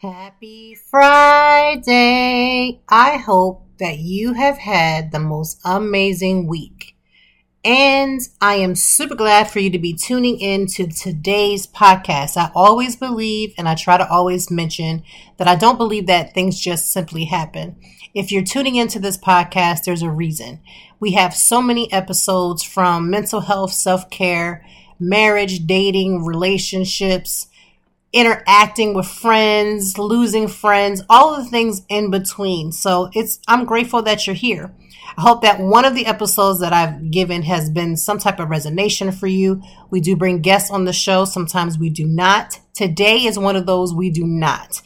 Happy Friday! I hope that you have had the most amazing week. And I am super glad for you to be tuning in to today's podcast. I always believe, and I try to always mention, that I don't believe that things just simply happen. If you're tuning into this podcast, there's a reason. We have so many episodes from mental health, self care, marriage, dating, relationships interacting with friends, losing friends, all of the things in between. So it's I'm grateful that you're here. I hope that one of the episodes that I've given has been some type of resonation for you. We do bring guests on the show, sometimes we do not. Today is one of those we do not.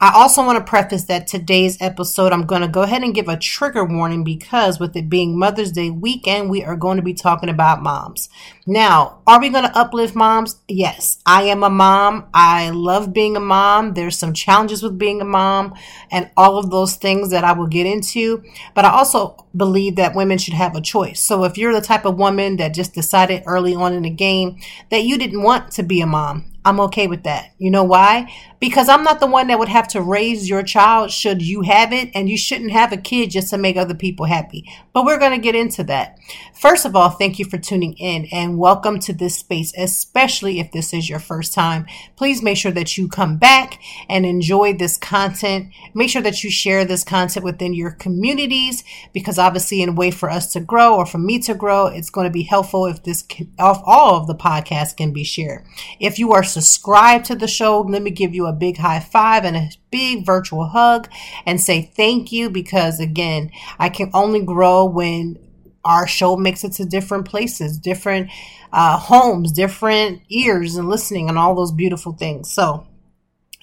I also want to preface that today's episode, I'm going to go ahead and give a trigger warning because with it being Mother's Day weekend, we are going to be talking about moms. Now, are we going to uplift moms? Yes, I am a mom. I love being a mom. There's some challenges with being a mom and all of those things that I will get into. But I also believe that women should have a choice. So if you're the type of woman that just decided early on in the game that you didn't want to be a mom, I'm okay with that. You know why? Because I'm not the one that would have to raise your child should you have it, and you shouldn't have a kid just to make other people happy. But we're going to get into that. First of all, thank you for tuning in and welcome to this space, especially if this is your first time. Please make sure that you come back and enjoy this content. Make sure that you share this content within your communities because obviously, in a way for us to grow or for me to grow, it's going to be helpful if this, if all of the podcasts can be shared. If you are subscribed to the show, let me give you a big high five and a big virtual hug and say thank you because again, I can only grow when our show makes it to different places, different uh, homes, different ears and listening and all those beautiful things. So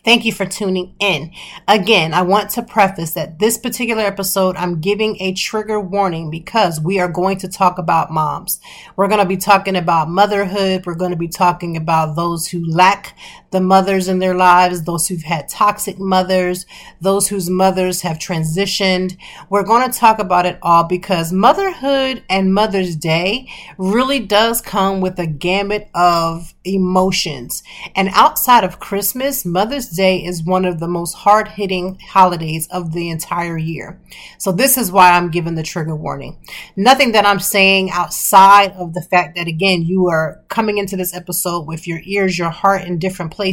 Thank you for tuning in. Again, I want to preface that this particular episode, I'm giving a trigger warning because we are going to talk about moms. We're going to be talking about motherhood. We're going to be talking about those who lack the mothers in their lives, those who've had toxic mothers, those whose mothers have transitioned. We're going to talk about it all because motherhood and Mother's Day really does come with a gamut of emotions. And outside of Christmas, Mother's Day is one of the most hard hitting holidays of the entire year. So this is why I'm giving the trigger warning. Nothing that I'm saying outside of the fact that again, you are coming into this episode with your ears, your heart in different places.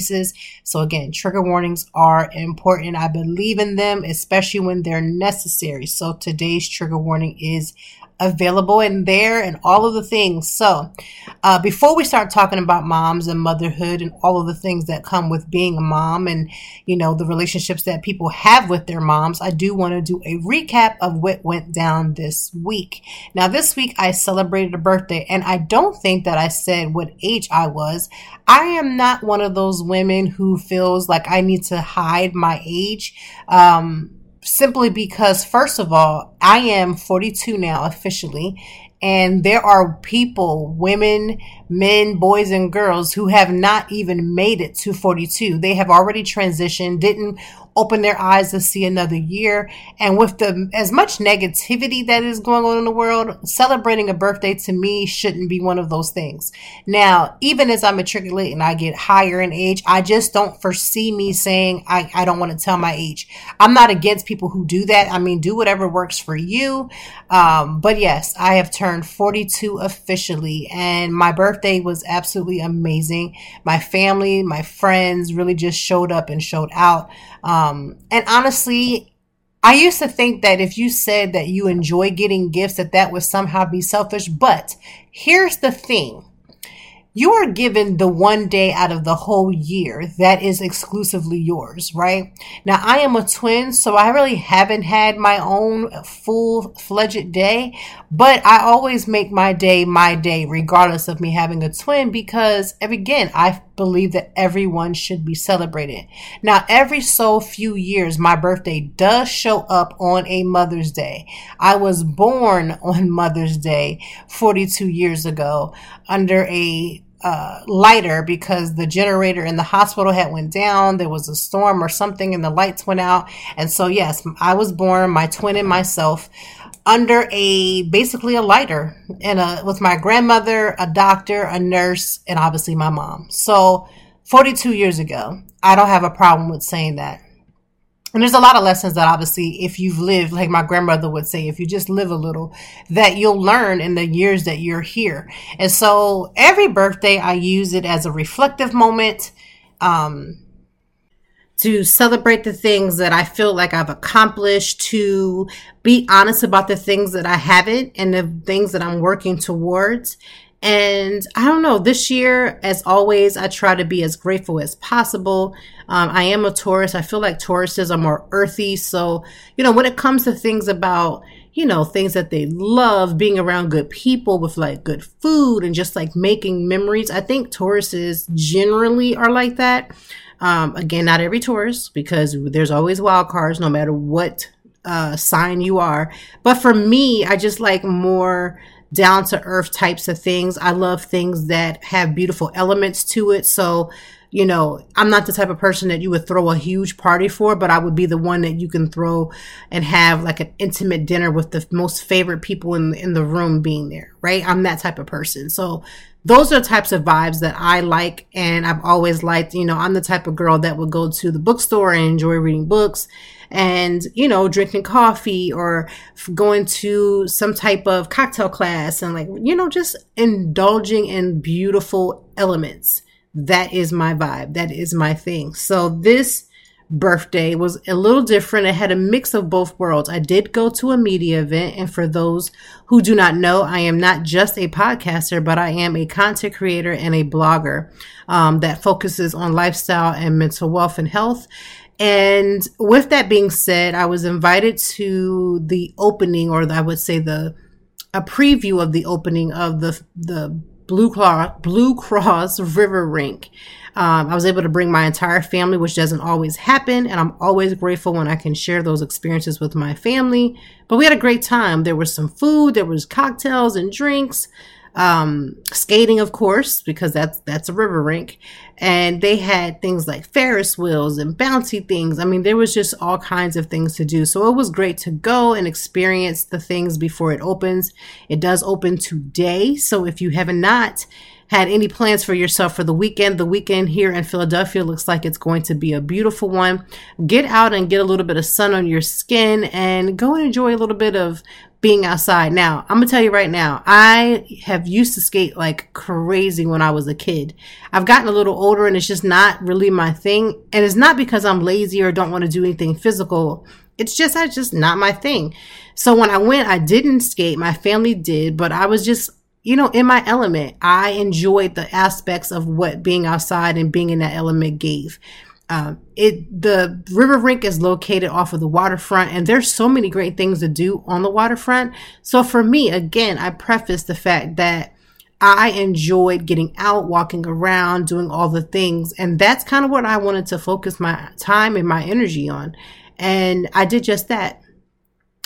So again, trigger warnings are important. I believe in them, especially when they're necessary. So today's trigger warning is available in there and all of the things. So, uh, before we start talking about moms and motherhood and all of the things that come with being a mom and, you know, the relationships that people have with their moms, I do want to do a recap of what went down this week. Now, this week I celebrated a birthday and I don't think that I said what age I was. I am not one of those women who feels like I need to hide my age. Um, simply because, first of all, I am 42 now officially, and there are people, women, men, boys, and girls who have not even made it to 42. They have already transitioned, didn't open their eyes to see another year. And with the as much negativity that is going on in the world, celebrating a birthday to me shouldn't be one of those things. Now, even as I matriculate and I get higher in age, I just don't foresee me saying I, I don't want to tell my age. I'm not against people who do that. I mean, do whatever works for you. Um, but yes, I have turned 42 officially, and my birthday was absolutely amazing. My family, my friends really just showed up and showed out. Um, and honestly, I used to think that if you said that you enjoy getting gifts, that that would somehow be selfish. But here's the thing you are given the one day out of the whole year that is exclusively yours, right? Now, I am a twin, so I really haven't had my own full fledged day, but I always make my day my day, regardless of me having a twin, because again, I believe that everyone should be celebrated. Now, every so few years, my birthday does show up on a Mother's Day. I was born on Mother's Day 42 years ago under a uh, lighter because the generator in the hospital had went down. There was a storm or something, and the lights went out. And so, yes, I was born, my twin and myself, under a basically a lighter, and a, with my grandmother, a doctor, a nurse, and obviously my mom. So, 42 years ago, I don't have a problem with saying that. And there's a lot of lessons that obviously, if you've lived, like my grandmother would say, if you just live a little, that you'll learn in the years that you're here. And so every birthday, I use it as a reflective moment. Um, to celebrate the things that I feel like I've accomplished, to be honest about the things that I haven't and the things that I'm working towards. And I don't know, this year, as always, I try to be as grateful as possible. Um, I am a Taurus. I feel like Tauruses are more earthy. So, you know, when it comes to things about, you know, things that they love, being around good people with like good food and just like making memories, I think Tauruses generally are like that. Um, again, not every Taurus because there's always wild cards no matter what uh, sign you are. But for me, I just like more down to earth types of things. I love things that have beautiful elements to it. So, you know, I'm not the type of person that you would throw a huge party for, but I would be the one that you can throw and have like an intimate dinner with the most favorite people in in the room being there, right? I'm that type of person. So, those are types of vibes that I like and I've always liked. You know, I'm the type of girl that would go to the bookstore and enjoy reading books and, you know, drinking coffee or going to some type of cocktail class and like, you know, just indulging in beautiful elements. That is my vibe. That is my thing. So this birthday was a little different. It had a mix of both worlds. I did go to a media event. And for those who do not know, I am not just a podcaster, but I am a content creator and a blogger um, that focuses on lifestyle and mental wealth and health. And with that being said, I was invited to the opening, or I would say the a preview of the opening of the the Blue Cross Blue Cross River Rink. Um, I was able to bring my entire family, which doesn't always happen, and I'm always grateful when I can share those experiences with my family. But we had a great time. There was some food, there was cocktails and drinks um, skating, of course, because that's that's a river rink, and they had things like Ferris wheels and bouncy things. I mean, there was just all kinds of things to do. So it was great to go and experience the things before it opens. It does open today, so if you have not had any plans for yourself for the weekend, the weekend here in Philadelphia looks like it's going to be a beautiful one. Get out and get a little bit of sun on your skin and go and enjoy a little bit of being outside. Now, I'm gonna tell you right now, I have used to skate like crazy when I was a kid. I've gotten a little older and it's just not really my thing. And it's not because I'm lazy or don't want to do anything physical. It's just, that's just not my thing. So when I went, I didn't skate. My family did, but I was just, you know, in my element. I enjoyed the aspects of what being outside and being in that element gave. Um, it the river rink is located off of the waterfront, and there's so many great things to do on the waterfront. So for me, again, I preface the fact that I enjoyed getting out, walking around, doing all the things, and that's kind of what I wanted to focus my time and my energy on. And I did just that.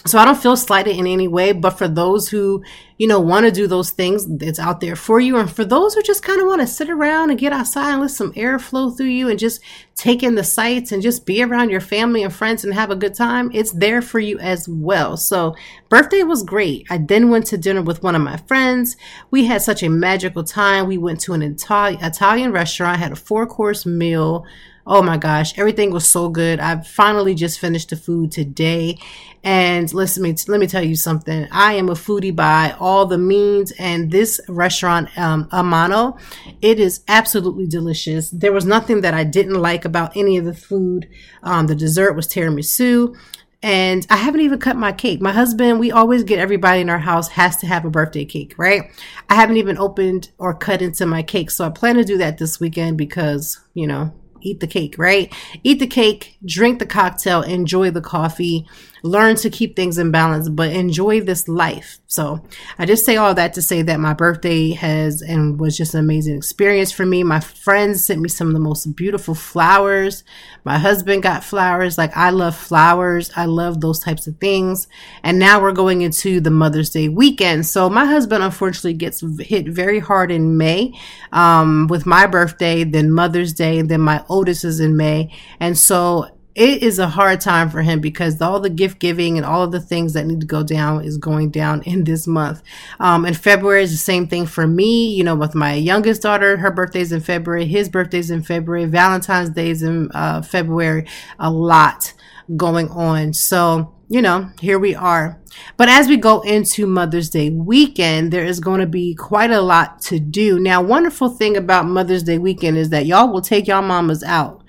So I don't feel slighted in any way, but for those who, you know, want to do those things, it's out there for you. And for those who just kind of want to sit around and get outside and let some air flow through you and just take in the sights and just be around your family and friends and have a good time, it's there for you as well. So birthday was great. I then went to dinner with one of my friends. We had such a magical time. We went to an Italian restaurant, had a four course meal. Oh my gosh, everything was so good. I finally just finished the food today. And listen, me, let me tell you something. I am a foodie by all the means. And this restaurant, um, Amano, it is absolutely delicious. There was nothing that I didn't like about any of the food. Um, the dessert was tiramisu and I haven't even cut my cake. My husband, we always get everybody in our house has to have a birthday cake, right? I haven't even opened or cut into my cake. So I plan to do that this weekend because, you know, eat the cake, right? Eat the cake, drink the cocktail, enjoy the coffee, learn to keep things in balance, but enjoy this life. So I just say all that to say that my birthday has and was just an amazing experience for me. My friends sent me some of the most beautiful flowers. My husband got flowers. Like I love flowers. I love those types of things. And now we're going into the Mother's Day weekend. So my husband unfortunately gets hit very hard in May um, with my birthday, then Mother's Day, and then my oldest is in May. And so it is a hard time for him because all the gift giving and all of the things that need to go down is going down in this month. Um, and February is the same thing for me. You know, with my youngest daughter, her birthday's in February, his birthday's in February, Valentine's Day's in uh, February. A lot going on. So, you know, here we are. But as we go into Mother's Day weekend, there is going to be quite a lot to do. Now, wonderful thing about Mother's Day weekend is that y'all will take y'all mamas out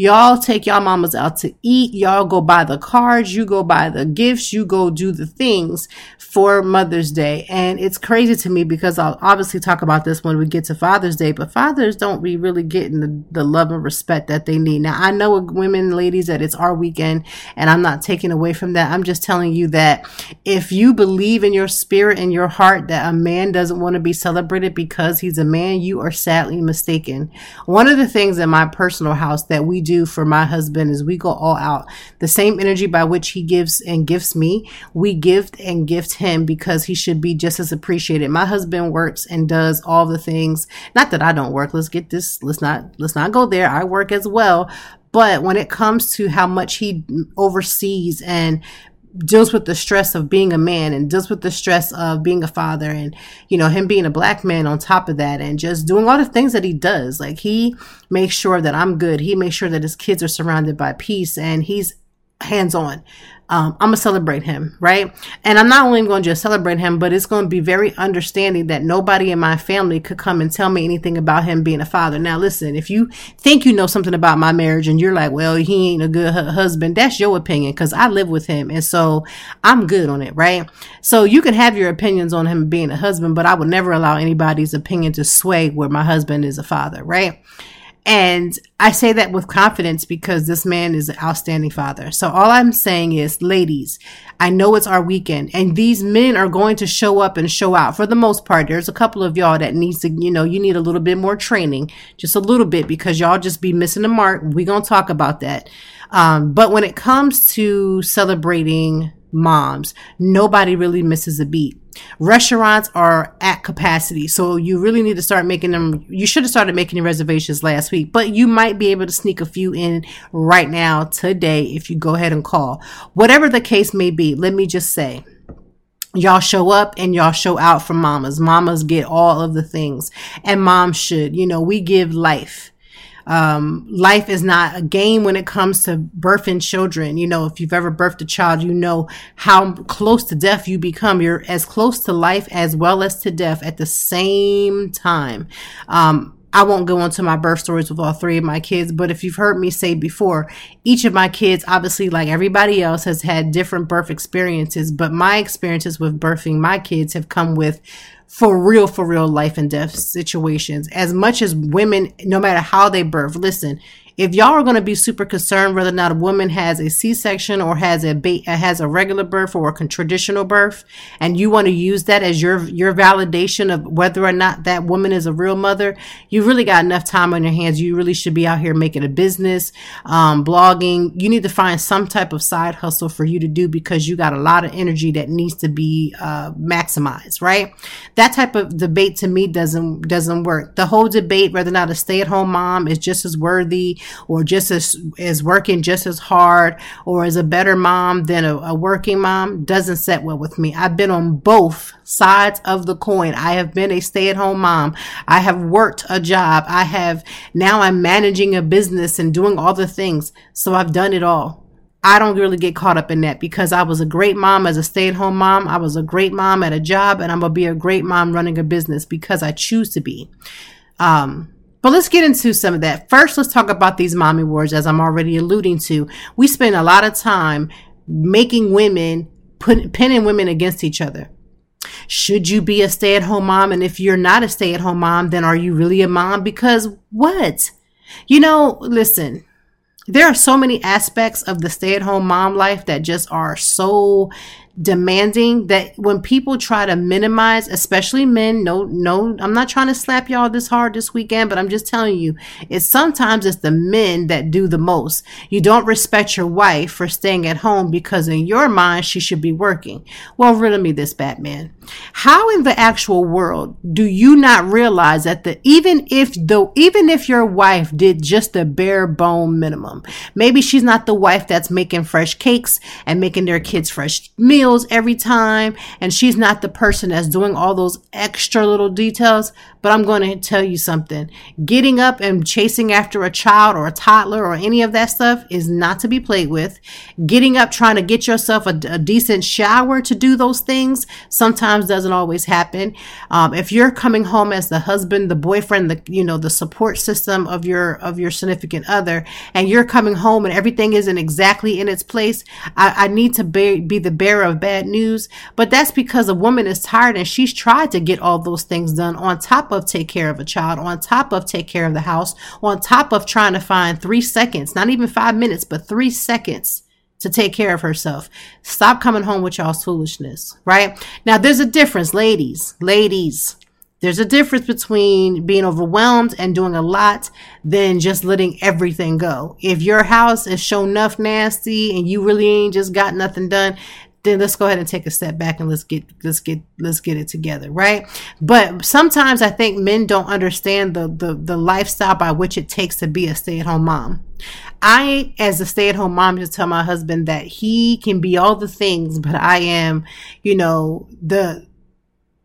Y'all take y'all mamas out to eat. Y'all go buy the cards. You go buy the gifts. You go do the things for Mother's Day. And it's crazy to me because I'll obviously talk about this when we get to Father's Day, but fathers don't be really getting the, the love and respect that they need. Now, I know women, ladies, that it's our weekend and I'm not taking away from that. I'm just telling you that if you believe in your spirit and your heart that a man doesn't want to be celebrated because he's a man, you are sadly mistaken. One of the things in my personal house that we do do for my husband is we go all out. The same energy by which he gives and gifts me, we gift and gift him because he should be just as appreciated. My husband works and does all the things. Not that I don't work. Let's get this. Let's not, let's not go there. I work as well. But when it comes to how much he oversees and deals with the stress of being a man and deals with the stress of being a father and you know him being a black man on top of that and just doing all the things that he does. Like he makes sure that i'm good. He makes sure that his kids are surrounded by peace and he's hands on um, I'm gonna celebrate him, right? And I'm not only going to just celebrate him, but it's going to be very understanding that nobody in my family could come and tell me anything about him being a father. Now, listen, if you think you know something about my marriage and you're like, well, he ain't a good husband, that's your opinion because I live with him. And so I'm good on it, right? So you can have your opinions on him being a husband, but I would never allow anybody's opinion to sway where my husband is a father, right? And I say that with confidence because this man is an outstanding father. So all I'm saying is, ladies, I know it's our weekend and these men are going to show up and show out for the most part. There's a couple of y'all that needs to, you know, you need a little bit more training, just a little bit because y'all just be missing the mark. We're going to talk about that. Um, but when it comes to celebrating moms, nobody really misses a beat. Restaurants are at capacity, so you really need to start making them. You should have started making your reservations last week, but you might be able to sneak a few in right now today if you go ahead and call. Whatever the case may be, let me just say y'all show up and y'all show out for mamas. Mamas get all of the things and moms should, you know, we give life. Um, life is not a game when it comes to birthing children. You know, if you've ever birthed a child, you know how close to death you become. You're as close to life as well as to death at the same time. Um, I won't go into my birth stories with all three of my kids, but if you've heard me say before, each of my kids, obviously, like everybody else, has had different birth experiences, but my experiences with birthing my kids have come with for real, for real life and death situations. As much as women, no matter how they birth, listen, if y'all are going to be super concerned whether or not a woman has a C-section or has a ba- has a regular birth or a traditional birth, and you want to use that as your your validation of whether or not that woman is a real mother, you really got enough time on your hands. You really should be out here making a business, um, blogging. You need to find some type of side hustle for you to do because you got a lot of energy that needs to be uh, maximized. Right? That type of debate to me doesn't doesn't work. The whole debate whether or not a stay at home mom is just as worthy or just as is working just as hard or is a better mom than a, a working mom doesn't set well with me. I've been on both sides of the coin. I have been a stay at home mom. I have worked a job. I have now I'm managing a business and doing all the things. So I've done it all. I don't really get caught up in that because I was a great mom as a stay at home mom. I was a great mom at a job and I'm going to be a great mom running a business because I choose to be. Um, but let's get into some of that. First, let's talk about these mommy wars, as I'm already alluding to. We spend a lot of time making women, put, pinning women against each other. Should you be a stay at home mom? And if you're not a stay at home mom, then are you really a mom? Because what? You know, listen, there are so many aspects of the stay at home mom life that just are so demanding that when people try to minimize, especially men, no, no, I'm not trying to slap y'all this hard this weekend, but I'm just telling you, it's sometimes it's the men that do the most. You don't respect your wife for staying at home because in your mind, she should be working. Well, riddle me this, Batman. How in the actual world do you not realize that the, even if though, even if your wife did just the bare bone minimum, maybe she's not the wife that's making fresh cakes and making their kids fresh meals every time and she's not the person that's doing all those extra little details. But I'm going to tell you something. Getting up and chasing after a child or a toddler or any of that stuff is not to be played with. Getting up trying to get yourself a, a decent shower to do those things sometimes doesn't always happen. Um, if you're coming home as the husband, the boyfriend, the you know the support system of your of your significant other, and you're coming home and everything isn't exactly in its place, I, I need to be, be the bearer of bad news, but that's because a woman is tired and she's tried to get all those things done on top of take care of a child, on top of take care of the house, on top of trying to find three seconds, not even five minutes, but three seconds to take care of herself. Stop coming home with y'all's foolishness, right? Now there's a difference, ladies, ladies. There's a difference between being overwhelmed and doing a lot than just letting everything go. If your house is show enough nasty and you really ain't just got nothing done, then let's go ahead and take a step back and let's get let's get let's get it together right? But sometimes i think men don't understand the the, the lifestyle by which it takes to be a stay-at-home mom. I as a stay-at-home mom just tell my husband that he can be all the things but i am you know the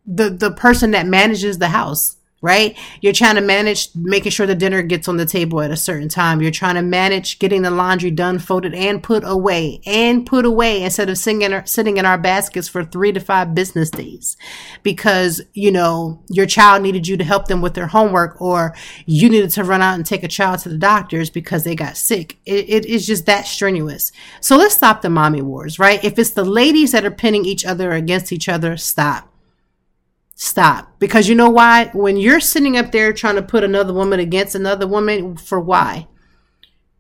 the the person that manages the house right? You're trying to manage making sure the dinner gets on the table at a certain time. You're trying to manage getting the laundry done, folded, and put away, and put away instead of sitting sitting in our baskets for three to five business days because, you know, your child needed you to help them with their homework or you needed to run out and take a child to the doctors because they got sick. It, it is just that strenuous. So let's stop the mommy wars, right? If it's the ladies that are pinning each other against each other, stop Stop. Because you know why? When you're sitting up there trying to put another woman against another woman, for why?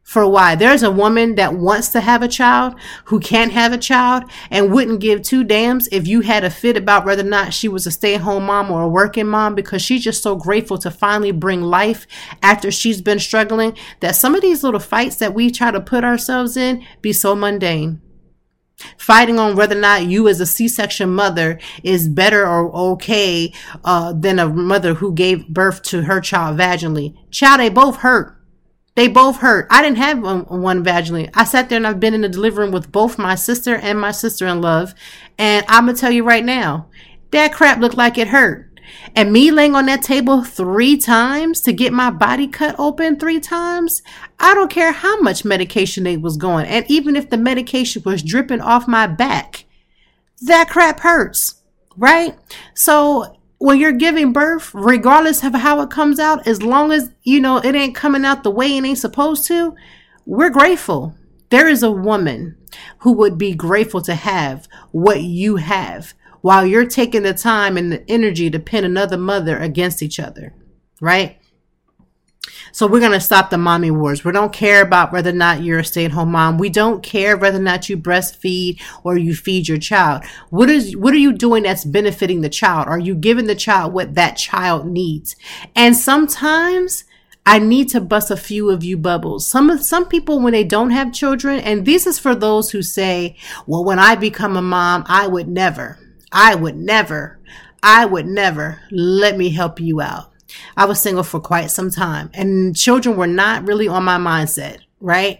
For why? There's a woman that wants to have a child who can't have a child and wouldn't give two damns if you had a fit about whether or not she was a stay at home mom or a working mom because she's just so grateful to finally bring life after she's been struggling that some of these little fights that we try to put ourselves in be so mundane fighting on whether or not you as a c-section mother is better or okay uh, than a mother who gave birth to her child vaginally. Child they both hurt. They both hurt. I didn't have one, vaginally. I sat there and i've been in the delivery room with both my sister and my sister in love and i'm gonna tell you right now that crap looked like it hurt and me laying on that table three times to get my body cut open three times, I don't care how much medication they was going. And even if the medication was dripping off my back, that crap hurts, right? So when you're giving birth, regardless of how it comes out, as long as, you know, it ain't coming out the way it ain't supposed to, we're grateful. There is a woman who would be grateful to have what you have while you're taking the time and the energy to pin another mother against each other, right? So we're going to stop the mommy wars. We don't care about whether or not you're a stay at home mom. We don't care whether or not you breastfeed or you feed your child. What is, what are you doing that's benefiting the child? Are you giving the child what that child needs? And sometimes I need to bust a few of you bubbles. Some some people when they don't have children, and this is for those who say, well, when I become a mom, I would never. I would never, I would never let me help you out. I was single for quite some time and children were not really on my mindset, right?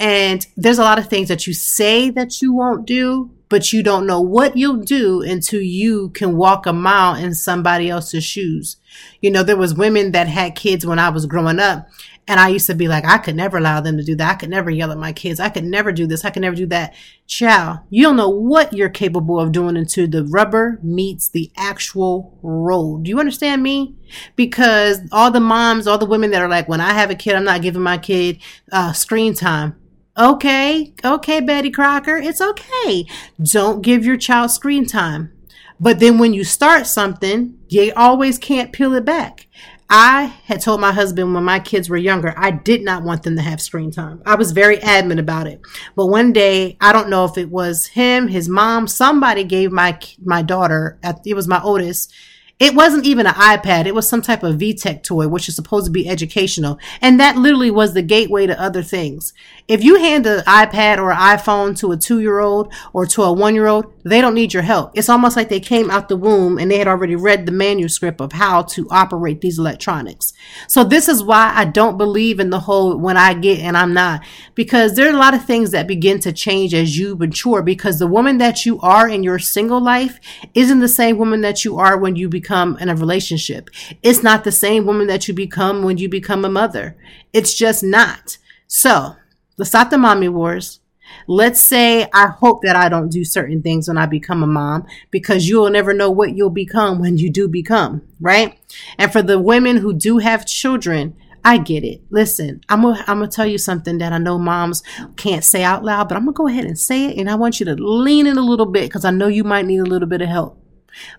And there's a lot of things that you say that you won't do, but you don't know what you'll do until you can walk a mile in somebody else's shoes. You know, there was women that had kids when I was growing up and I used to be like, I could never allow them to do that. I could never yell at my kids. I could never do this. I could never do that. Chow, you don't know what you're capable of doing until the rubber meets the actual road. Do you understand me? Because all the moms, all the women that are like, when I have a kid, I'm not giving my kid uh, screen time. Okay, okay, Betty Crocker, it's okay. Don't give your child screen time. But then when you start something, you always can't peel it back. I had told my husband when my kids were younger, I did not want them to have screen time. I was very adamant about it. But one day, I don't know if it was him, his mom, somebody gave my my daughter, it was my oldest, it wasn't even an iPad. It was some type of VTech toy, which is supposed to be educational. And that literally was the gateway to other things. If you hand an iPad or an iPhone to a two year old or to a one year old, they don't need your help. It's almost like they came out the womb and they had already read the manuscript of how to operate these electronics. So this is why I don't believe in the whole when I get and I'm not, because there are a lot of things that begin to change as you mature because the woman that you are in your single life isn't the same woman that you are when you become become in a relationship. It's not the same woman that you become when you become a mother. It's just not. So let's stop the mommy wars. Let's say I hope that I don't do certain things when I become a mom because you'll never know what you'll become when you do become, right? And for the women who do have children, I get it. Listen, I'm gonna I'm gonna tell you something that I know moms can't say out loud, but I'm gonna go ahead and say it, and I want you to lean in a little bit because I know you might need a little bit of help.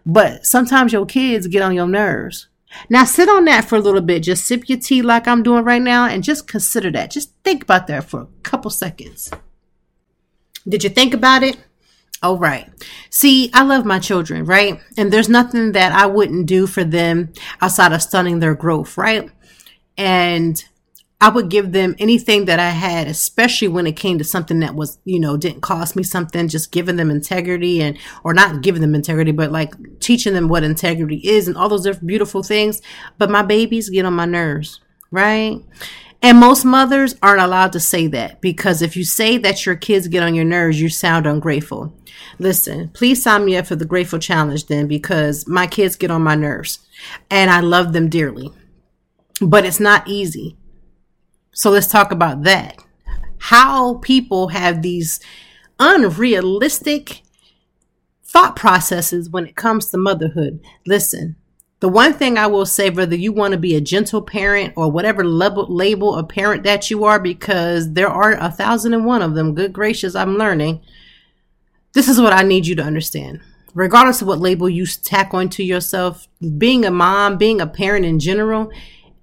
But sometimes your kids get on your nerves. Now sit on that for a little bit. Just sip your tea like I'm doing right now and just consider that. Just think about that for a couple seconds. Did you think about it? All right. See, I love my children, right? And there's nothing that I wouldn't do for them outside of stunning their growth, right? And I would give them anything that I had, especially when it came to something that was, you know, didn't cost me something, just giving them integrity and, or not giving them integrity, but like teaching them what integrity is and all those different beautiful things. But my babies get on my nerves, right? And most mothers aren't allowed to say that because if you say that your kids get on your nerves, you sound ungrateful. Listen, please sign me up for the Grateful Challenge then because my kids get on my nerves and I love them dearly. But it's not easy so let's talk about that. How people have these unrealistic thought processes when it comes to motherhood. Listen, the one thing I will say, whether you want to be a gentle parent or whatever level, label of parent that you are, because there are a thousand and one of them, good gracious, I'm learning. This is what I need you to understand. Regardless of what label you tack onto yourself, being a mom, being a parent in general,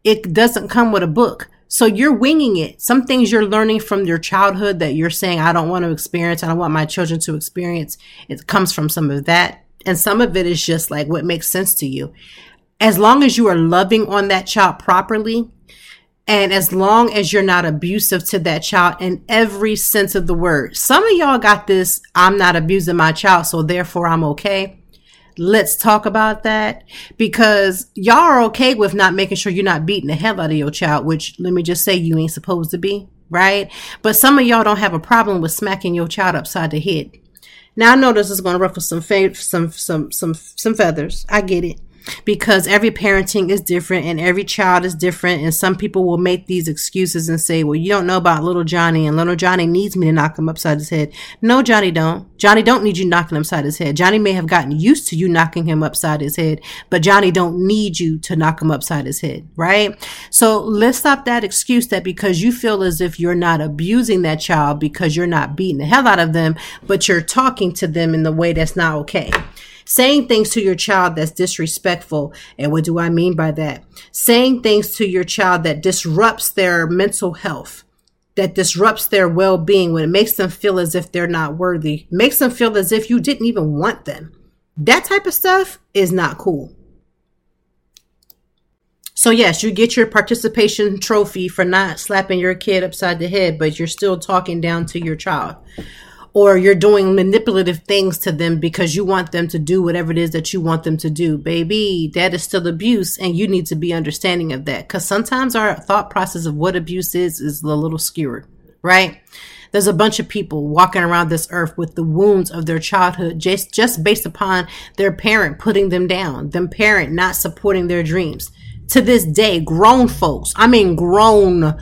it doesn't come with a book. So you're winging it. Some things you're learning from your childhood that you're saying, I don't want to experience. I don't want my children to experience. It comes from some of that. And some of it is just like what makes sense to you. As long as you are loving on that child properly, and as long as you're not abusive to that child in every sense of the word, some of y'all got this, I'm not abusing my child, so therefore I'm okay let's talk about that because y'all are okay with not making sure you're not beating the hell out of your child, which let me just say you ain't supposed to be, right? But some of y'all don't have a problem with smacking your child upside the head. Now I know this is going to ruffle some fa- some some some some feathers. I get it because every parenting is different and every child is different and some people will make these excuses and say well you don't know about little johnny and little johnny needs me to knock him upside his head. No johnny don't. Johnny don't need you knocking him upside his head. Johnny may have gotten used to you knocking him upside his head but johnny don't need you to knock him upside his head right? So let's stop that excuse that because you feel as if you're not abusing that child because you're not beating the hell out of them but you're talking to them in the way that's not okay saying things to your child that's disrespectful. And what do I mean by that? Saying things to your child that disrupts their mental health, that disrupts their well being when it makes them feel as if they're not worthy, makes them feel as if you didn't even want them. That type of stuff is not cool. So, yes, you get your participation trophy for not slapping your kid upside the head, but you're still talking down to your child or you're doing manipulative things to them because you want them to do whatever it is that you want them to do. Baby, that is still abuse and you need to be understanding of that because sometimes our thought process of what abuse is is a little skewered, right? There's a bunch of people walking around this earth with the wounds of their childhood just, just based upon their parent putting them down, them parent not supporting their dreams. To this day, grown folks, I mean grown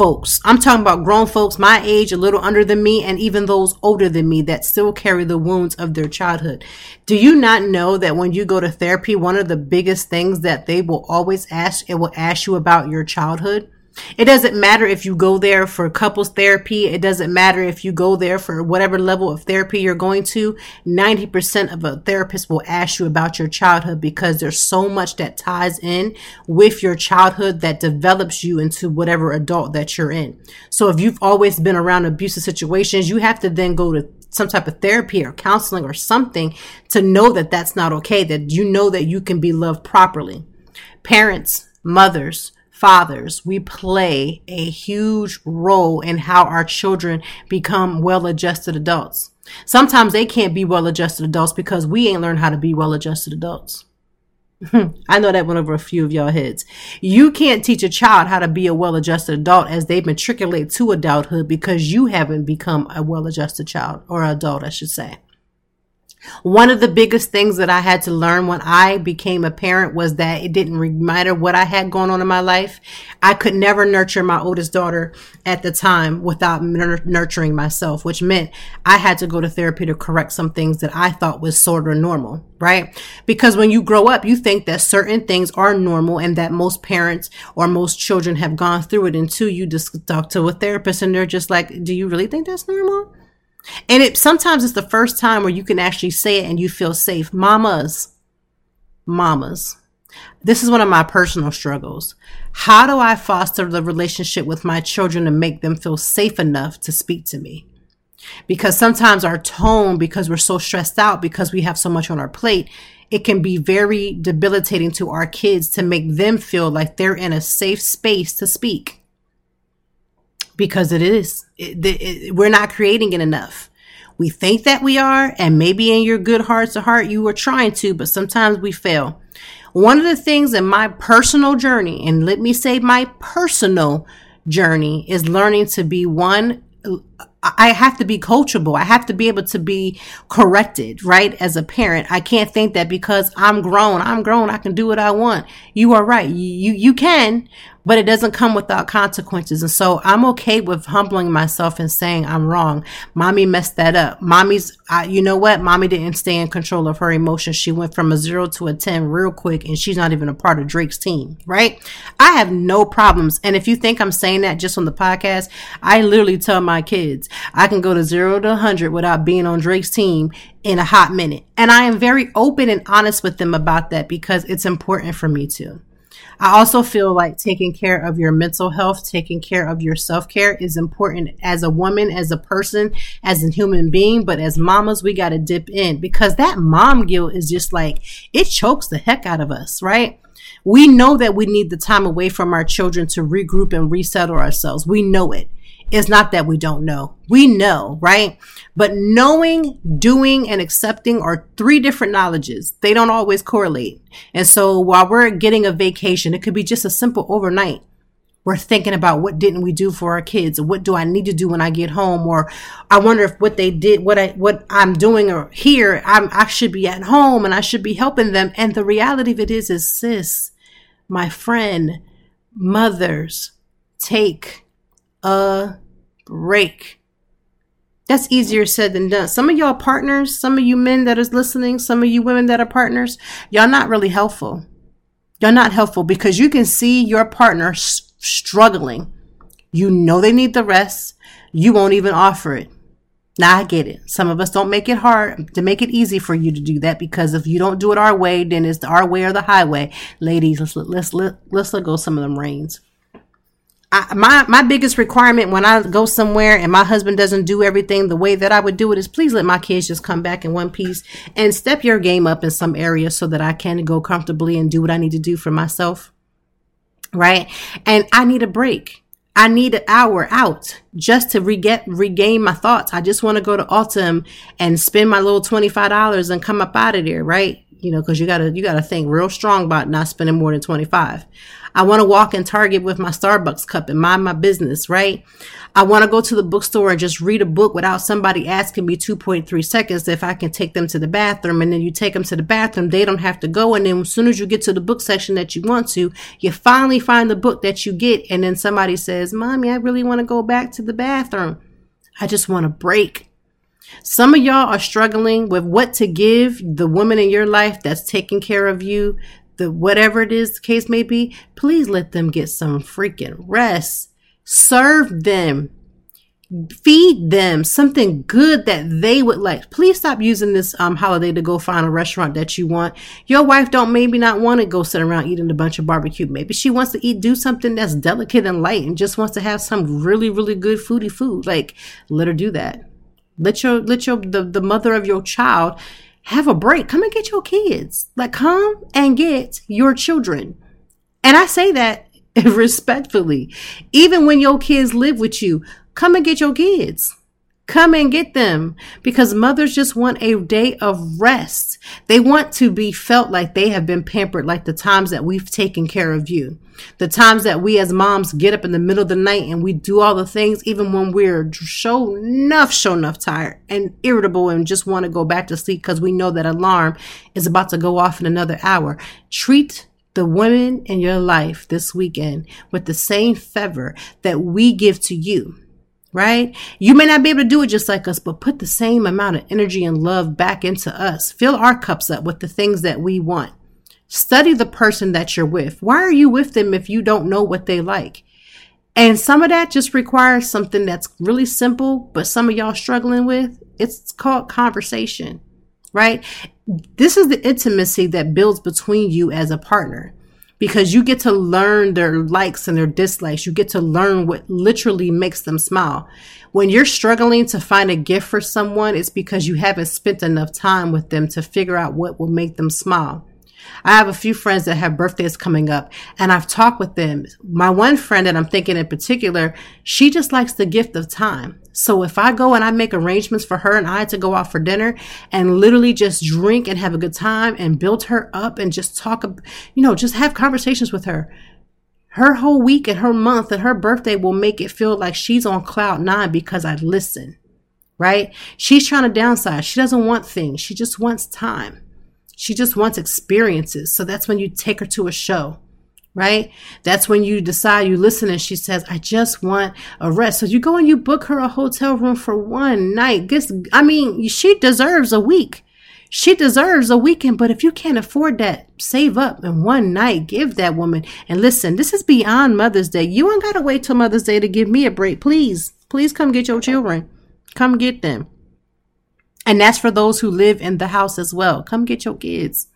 folks. I'm talking about grown folks my age, a little under than me, and even those older than me that still carry the wounds of their childhood. Do you not know that when you go to therapy, one of the biggest things that they will always ask, it will ask you about your childhood? It doesn't matter if you go there for couples therapy. It doesn't matter if you go there for whatever level of therapy you're going to. 90% of a therapist will ask you about your childhood because there's so much that ties in with your childhood that develops you into whatever adult that you're in. So if you've always been around abusive situations, you have to then go to some type of therapy or counseling or something to know that that's not okay, that you know that you can be loved properly. Parents, mothers, fathers, we play a huge role in how our children become well adjusted adults. Sometimes they can't be well adjusted adults because we ain't learned how to be well adjusted adults. I know that went over a few of y'all heads. You can't teach a child how to be a well adjusted adult as they matriculate to adulthood because you haven't become a well adjusted child or adult, I should say. One of the biggest things that I had to learn when I became a parent was that it didn't matter what I had going on in my life. I could never nurture my oldest daughter at the time without nurturing myself, which meant I had to go to therapy to correct some things that I thought was sort of normal, right? Because when you grow up, you think that certain things are normal and that most parents or most children have gone through it until you just talk to a therapist and they're just like, do you really think that's normal? And it sometimes it's the first time where you can actually say it and you feel safe. Mamas, mamas. This is one of my personal struggles. How do I foster the relationship with my children to make them feel safe enough to speak to me? Because sometimes our tone, because we're so stressed out, because we have so much on our plate, it can be very debilitating to our kids to make them feel like they're in a safe space to speak because it is. It, it, we're not creating it enough. We think that we are, and maybe in your good hearts of heart, you are trying to, but sometimes we fail. One of the things in my personal journey, and let me say my personal journey, is learning to be one I have to be coachable. I have to be able to be corrected, right? As a parent, I can't think that because I'm grown, I'm grown, I can do what I want. You are right. You, you can, but it doesn't come without consequences. And so I'm okay with humbling myself and saying I'm wrong. Mommy messed that up. Mommy's, I, you know what? Mommy didn't stay in control of her emotions. She went from a zero to a 10 real quick and she's not even a part of Drake's team, right? I have no problems. And if you think I'm saying that just on the podcast, I literally tell my kids I can go to zero to 100 without being on Drake's team in a hot minute. And I am very open and honest with them about that because it's important for me to. I also feel like taking care of your mental health, taking care of your self care is important as a woman, as a person, as a human being. But as mamas, we got to dip in because that mom guilt is just like, it chokes the heck out of us, right? We know that we need the time away from our children to regroup and resettle ourselves. We know it. It's not that we don't know. We know, right? But knowing, doing, and accepting are three different knowledges. They don't always correlate. And so while we're getting a vacation, it could be just a simple overnight. We're thinking about what didn't we do for our kids or what do I need to do when I get home or I wonder if what they did, what I, what I'm doing or here, I'm, I should be at home and I should be helping them. And the reality of it is, is sis, my friend, mothers, take a break. That's easier said than done. Some of y'all partners, some of you men that is listening, some of you women that are partners, y'all not really helpful. Y'all not helpful because you can see your partner s- struggling. You know they need the rest. You won't even offer it. Now I get it. Some of us don't make it hard to make it easy for you to do that because if you don't do it our way, then it's our way or the highway. Ladies, let's let's let's, let's let go some of them reins. I, my my biggest requirement when I go somewhere and my husband doesn't do everything the way that I would do it is please let my kids just come back in one piece and step your game up in some areas so that I can go comfortably and do what I need to do for myself. Right? And I need a break. I need an hour out just to re- regain my thoughts. I just want to go to Autumn and spend my little $25 and come up out of there, right? You know, cause you gotta, you gotta think real strong about not spending more than 25. I want to walk in Target with my Starbucks cup and mind my business, right? I want to go to the bookstore and just read a book without somebody asking me 2.3 seconds if I can take them to the bathroom. And then you take them to the bathroom, they don't have to go. And then as soon as you get to the book section that you want to, you finally find the book that you get. And then somebody says, Mommy, I really want to go back to the bathroom. I just want to break. Some of y'all are struggling with what to give the woman in your life that's taking care of you the whatever it is the case may be, please let them get some freaking rest. Serve them feed them something good that they would like. Please stop using this um, holiday to go find a restaurant that you want. Your wife don't maybe not want to go sit around eating a bunch of barbecue. Maybe she wants to eat, do something that's delicate and light and just wants to have some really, really good foodie food. Like, let her do that. Let your, let your, the, the mother of your child have a break. Come and get your kids. Like, come and get your children. And I say that respectfully. Even when your kids live with you, Come and get your kids. Come and get them because mothers just want a day of rest. They want to be felt like they have been pampered, like the times that we've taken care of you. The times that we as moms get up in the middle of the night and we do all the things, even when we're show enough, show enough tired and irritable and just want to go back to sleep because we know that alarm is about to go off in another hour. Treat the women in your life this weekend with the same favor that we give to you right? You may not be able to do it just like us, but put the same amount of energy and love back into us. Fill our cups up with the things that we want. Study the person that you're with. Why are you with them if you don't know what they like? And some of that just requires something that's really simple, but some of y'all struggling with. It's called conversation, right? This is the intimacy that builds between you as a partner because you get to learn their likes and their dislikes. You get to learn what literally makes them smile. When you're struggling to find a gift for someone, it's because you haven't spent enough time with them to figure out what will make them smile. I have a few friends that have birthdays coming up and I've talked with them. My one friend that I'm thinking in particular, she just likes the gift of time. So if I go and I make arrangements for her and I to go out for dinner and literally just drink and have a good time and build her up and just talk, you know, just have conversations with her. Her whole week and her month and her birthday will make it feel like she's on cloud nine because I listen, right? She's trying to downsize. She doesn't want things. She just wants time. She just wants experiences. So that's when you take her to a show, right? That's when you decide you listen and she says, I just want a rest. So you go and you book her a hotel room for one night. Guess, I mean, she deserves a week. She deserves a weekend, but if you can't afford that, save up and one night, give that woman. And listen, this is beyond Mother's Day. You ain't got to wait till Mother's Day to give me a break. Please, please come get your children. Come get them. And that's for those who live in the house as well. Come get your kids.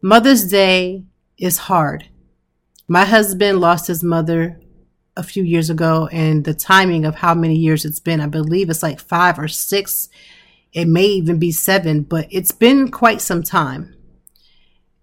Mother's Day is hard. My husband lost his mother a few years ago, and the timing of how many years it's been, I believe it's like five or six. It may even be seven, but it's been quite some time.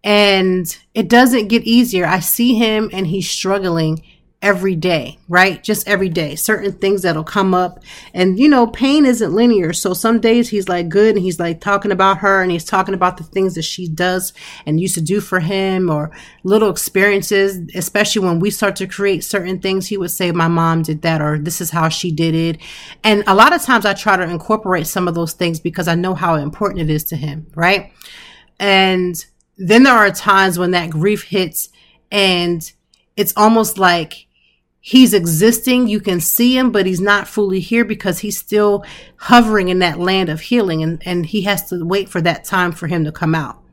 And it doesn't get easier. I see him and he's struggling every day, right? Just every day. Certain things that'll come up. And, you know, pain isn't linear. So some days he's like good and he's like talking about her and he's talking about the things that she does and used to do for him or little experiences, especially when we start to create certain things. He would say, My mom did that or this is how she did it. And a lot of times I try to incorporate some of those things because I know how important it is to him, right? And then there are times when that grief hits and it's almost like he's existing. You can see him, but he's not fully here because he's still hovering in that land of healing and, and he has to wait for that time for him to come out.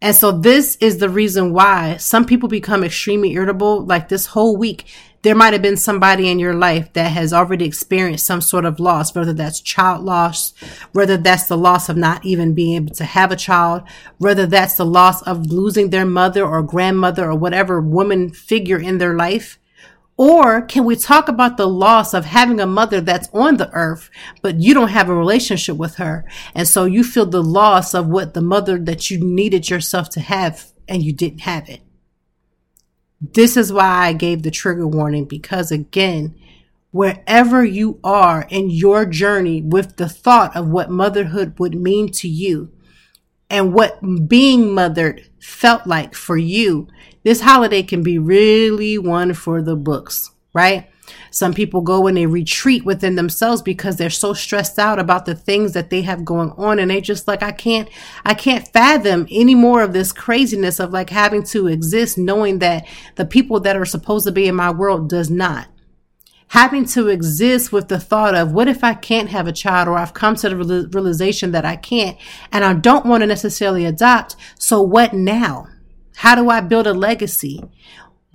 And so this is the reason why some people become extremely irritable. Like this whole week, there might have been somebody in your life that has already experienced some sort of loss, whether that's child loss, whether that's the loss of not even being able to have a child, whether that's the loss of losing their mother or grandmother or whatever woman figure in their life. Or can we talk about the loss of having a mother that's on the earth, but you don't have a relationship with her? And so you feel the loss of what the mother that you needed yourself to have and you didn't have it. This is why I gave the trigger warning because again, wherever you are in your journey with the thought of what motherhood would mean to you and what being mothered felt like for you, this holiday can be really one for the books, right? Some people go and they retreat within themselves because they're so stressed out about the things that they have going on. And they just like, I can't, I can't fathom any more of this craziness of like having to exist knowing that the people that are supposed to be in my world does not. Having to exist with the thought of what if I can't have a child or I've come to the realization that I can't and I don't want to necessarily adopt. So what now? How do I build a legacy?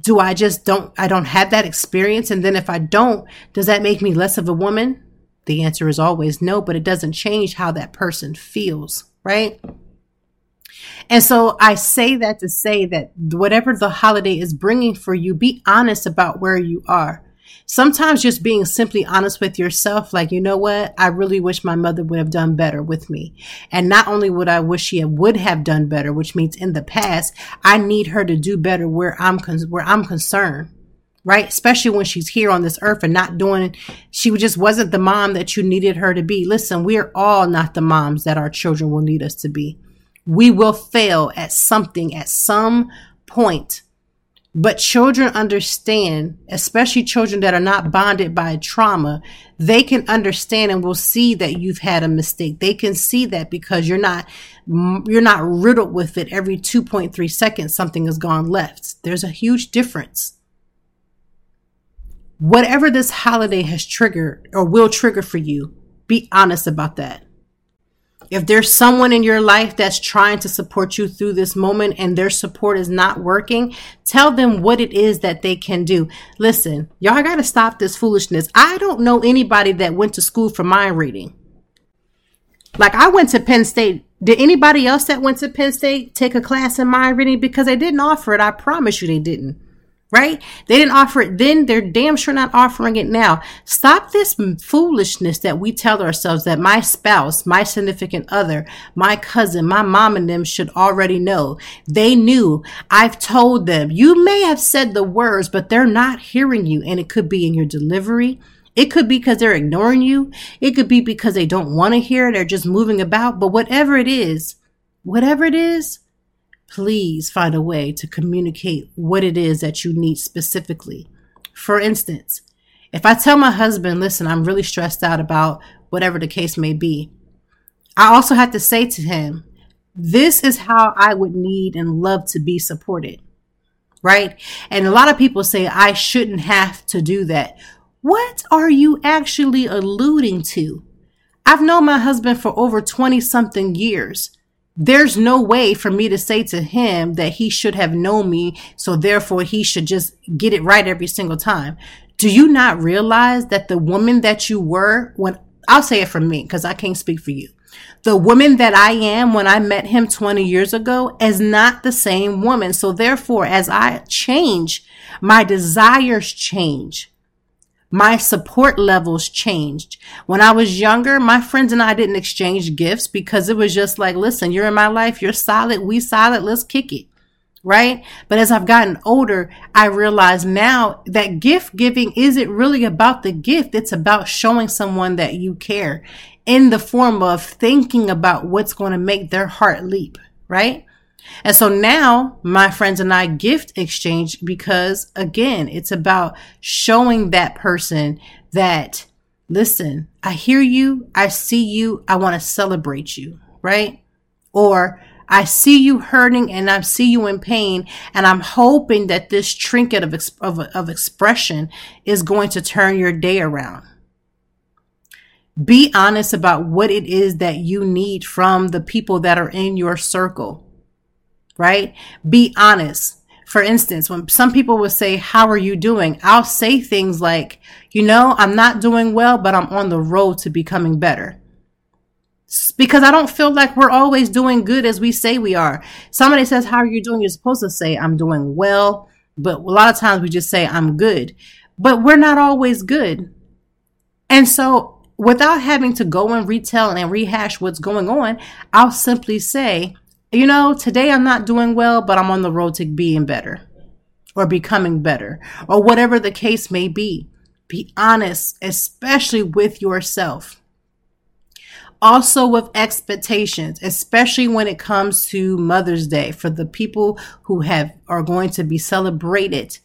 Do I just don't, I don't have that experience. And then if I don't, does that make me less of a woman? The answer is always no, but it doesn't change how that person feels, right? And so I say that to say that whatever the holiday is bringing for you, be honest about where you are. Sometimes just being simply honest with yourself, like, you know what? I really wish my mother would have done better with me. And not only would I wish she would have done better, which means in the past, I need her to do better where I'm, con- where I'm concerned right? Especially when she's here on this earth and not doing, she just wasn't the mom that you needed her to be. Listen, we're all not the moms that our children will need us to be. We will fail at something at some point. But children understand, especially children that are not bonded by trauma, they can understand and will see that you've had a mistake. They can see that because you're not you're not riddled with it every 2.3 seconds something has gone left. There's a huge difference. Whatever this holiday has triggered or will trigger for you, be honest about that. If there's someone in your life that's trying to support you through this moment and their support is not working, tell them what it is that they can do. Listen, y'all got to stop this foolishness. I don't know anybody that went to school for mind reading. Like I went to Penn State. Did anybody else that went to Penn State take a class in mind reading? Because they didn't offer it. I promise you they didn't right? They didn't offer it then. They're damn sure not offering it now. Stop this foolishness that we tell ourselves that my spouse, my significant other, my cousin, my mom and them should already know. They knew. I've told them. You may have said the words, but they're not hearing you. And it could be in your delivery. It could be because they're ignoring you. It could be because they don't want to hear. They're just moving about. But whatever it is, whatever it is, please find a way to communicate what it is that you need specifically. For instance, if I tell my husband, listen, I'm really stressed out about whatever the case may be, I also have to say to him, this is how I would need and love to be supported. Right? And a lot of people say, I shouldn't have to do that. What are you actually alluding to? I've known my husband for over 20 something years there's no way for me to say to him that he should have known me, so therefore he should just get it right every single time. Do you not realize that the woman that you were when I'll say it for me because I can't speak for you. The woman that I am when I met him 20 years ago is not the same woman. So therefore, as I change, my desires change my support levels changed. When I was younger, my friends and I didn't exchange gifts because it was just like, listen, you're in my life, you're solid, we solid, let's kick it. Right? But as I've gotten older, I realize now that gift giving isn't really about the gift. It's about showing someone that you care in the form of thinking about what's going to make their heart leap. Right? And so now my friends and I gift exchange because again, it's about showing that person that, listen, I hear you. I see you. I want to celebrate you. Right. Or I see you hurting and I see you in pain. And I'm hoping that this trinket of, of, of expression is going to turn your day around. Be honest about what it is that you need from the people that are in your circle right? Be honest. For instance, when some people will say, How are you doing? I'll say things like, You know, I'm not doing well, but I'm on the road to becoming better. Because I don't feel like we're always doing good as we say we are. Somebody says, How are you doing? You're supposed to say, I'm doing well. But a lot of times we just say, I'm good. But we're not always good. And so without having to go and retell and rehash what's going on, I'll simply say, you know, today I'm not doing well, but I'm on the road to being better or becoming better or whatever the case may be. Be honest, especially with yourself. Also with expectations, especially when it comes to Mother's Day for the people who have are going to be celebrated.